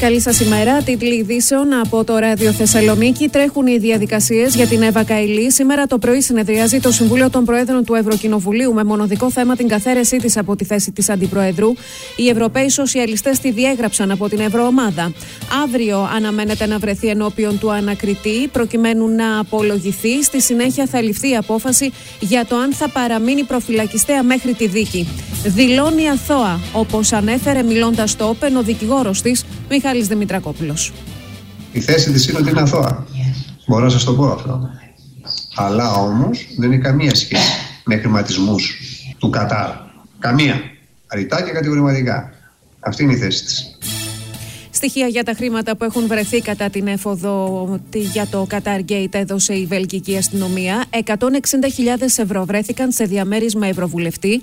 Καλή σας ημέρα. Τίτλοι ειδήσεων από το Ράδιο Θεσσαλονίκη. Τρέχουν οι διαδικασίες για την Εύα Καηλή. Σήμερα το πρωί συνεδριάζει το Συμβούλιο των Προέδρων του Ευρωκοινοβουλίου με μονοδικό θέμα την καθαίρεσή της από τη θέση της Αντιπροέδρου. Οι Ευρωπαίοι Σοσιαλιστές τη διέγραψαν από την Ευρωομάδα. Αύριο αναμένεται να βρεθεί ενώπιον του ανακριτή προκειμένου να απολογηθεί. Στη συνέχεια θα ληφθεί η απόφαση για το αν θα παραμείνει προφυλακιστέα μέχρι τη δίκη. Δηλώνει αθώα, όπως ανέφερε μιλώντας στο Όπεν ο δικηγόρος της Μιχάλης Δημητρακόπουλος. Η θέση της είναι ότι είναι αθώα. Μπορώ να σας το πω αυτό. Αλλά όμως δεν είναι καμία σχέση με χρηματισμούς του Κατάρ. Καμία. Αριτά και κατηγορηματικά. Αυτή είναι η θέση της. Στοιχεία για τα χρήματα που έχουν βρεθεί κατά την έφοδο για το Qatar Gate έδωσε η Βελγική αστυνομία. 160.000 ευρώ βρέθηκαν σε διαμέρισμα ευρωβουλευτή.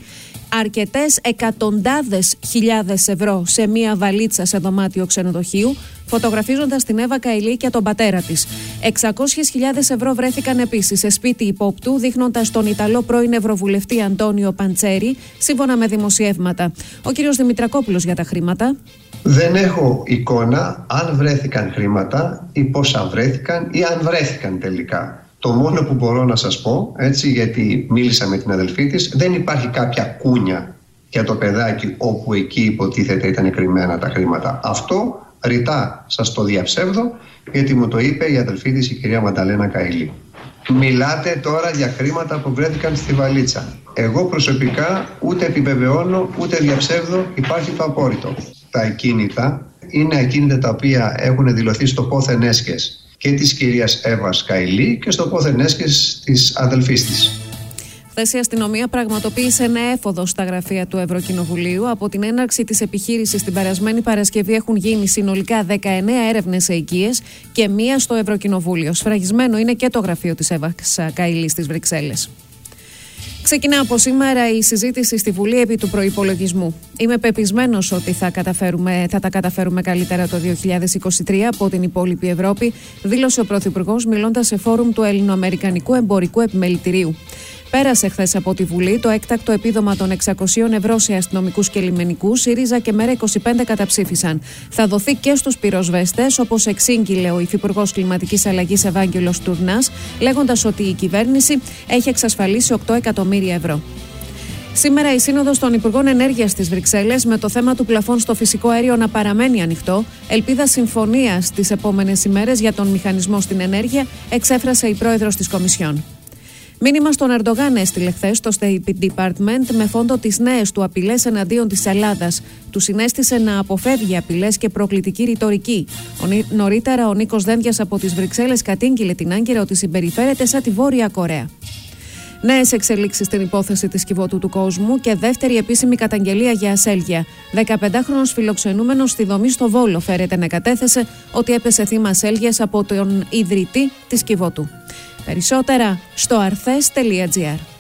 Αρκετές εκατοντάδες χιλιάδες ευρώ σε μία βαλίτσα σε δωμάτιο ξενοδοχείου, φωτογραφίζοντας την Εύα Καηλή και τον πατέρα της. 600.000 ευρώ βρέθηκαν επίσης σε σπίτι υπόπτου, δείχνοντας τον Ιταλό πρώην Ευρωβουλευτή Αντώνιο Παντσέρη, σύμφωνα με δημοσιεύματα. Ο κ. Δημητρακόπουλος για τα χρήματα. Δεν έχω εικόνα αν βρέθηκαν χρήματα ή πόσα βρέθηκαν ή αν βρέθηκαν τελικά. Το μόνο που μπορώ να σας πω, έτσι γιατί μίλησα με την αδελφή της, δεν υπάρχει κάποια κούνια για το παιδάκι όπου εκεί υποτίθεται ήταν κρυμμένα τα χρήματα. Αυτό ρητά σας το διαψεύδω γιατί μου το είπε η αδελφή της η κυρία Μανταλένα Καηλή. Μιλάτε τώρα για χρήματα που βρέθηκαν στη βαλίτσα. Εγώ προσωπικά ούτε επιβεβαιώνω ούτε διαψεύδω, υπάρχει το απόρριτο τα ακίνητα είναι ακίνητα τα οποία έχουν δηλωθεί στο πόθεν έσχες και της κυρίας Εύας Καηλή και στο πόθεν έσχες της αδελφής της. Χθες η αστυνομία πραγματοποίησε ένα έφοδο στα γραφεία του Ευρωκοινοβουλίου. Από την έναρξη της επιχείρησης την περασμένη Παρασκευή έχουν γίνει συνολικά 19 έρευνες σε οικίες και μία στο Ευρωκοινοβούλιο. Σφραγισμένο είναι και το γραφείο της Εύα Καηλή στι Βρυξέλλες. Ξεκινά από σήμερα η συζήτηση στη Βουλή επί του προπολογισμού. Είμαι πεπισμένος ότι θα, καταφέρουμε, θα τα καταφέρουμε καλύτερα το 2023 από την υπόλοιπη Ευρώπη, δήλωσε ο Πρωθυπουργός μιλώντας σε φόρουμ του Ελληνοαμερικανικού Εμπορικού Επιμελητηρίου. Πέρασε χθες από τη Βουλή το έκτακτο επίδομα των 600 ευρώ σε αστυνομικούς και λιμενικούς. ΣΥΡΙΖΑ και ΜΕΡΑ 25 καταψήφισαν. Θα δοθεί και στους πυροσβέστες, όπως εξήγηλε ο Υφυπουργός Κλιματικής Αλλαγής Ευάγγελος Τουρνάς, λέγοντας ότι η κυβέρνηση έχει εξασφαλίσει 8 εκατομμύρια ευρώ. Σήμερα η Σύνοδος των Υπουργών Ενέργειας της Βρυξέλλες με το θέμα του πλαφών στο φυσικό αέριο να παραμένει ανοιχτό, ελπίδα συμφωνίας τις επόμενες ημέρες για τον μηχανισμό στην ενέργεια, εξέφρασε η πρόεδρος της Κομισιόν. Μήνυμα στον Ερντογάν έστειλε χθες στο State Department με φόντο τις νέες του απειλές εναντίον της Ελλάδας. Του συνέστησε να αποφεύγει απειλές και προκλητική ρητορική. Ο, νωρίτερα, ο Νίκος Δένδιας από τις Βρυξέλλες κατήγγειλε την Άγκυρα ότι συμπεριφέρεται σαν τη Βόρεια Κορέα. Νέες εξελίξεις στην υπόθεση της κυβωτού του κόσμου και δεύτερη επίσημη καταγγελία για ασέλγεια. 15χρονο φιλοξενούμενος στη δομή στο Βόλο φέρεται να κατέθεσε ότι έπεσε θύμα ασέλγειας από τον ιδρυτή της κυβωτού. Περισσότερα στο αρθές.gr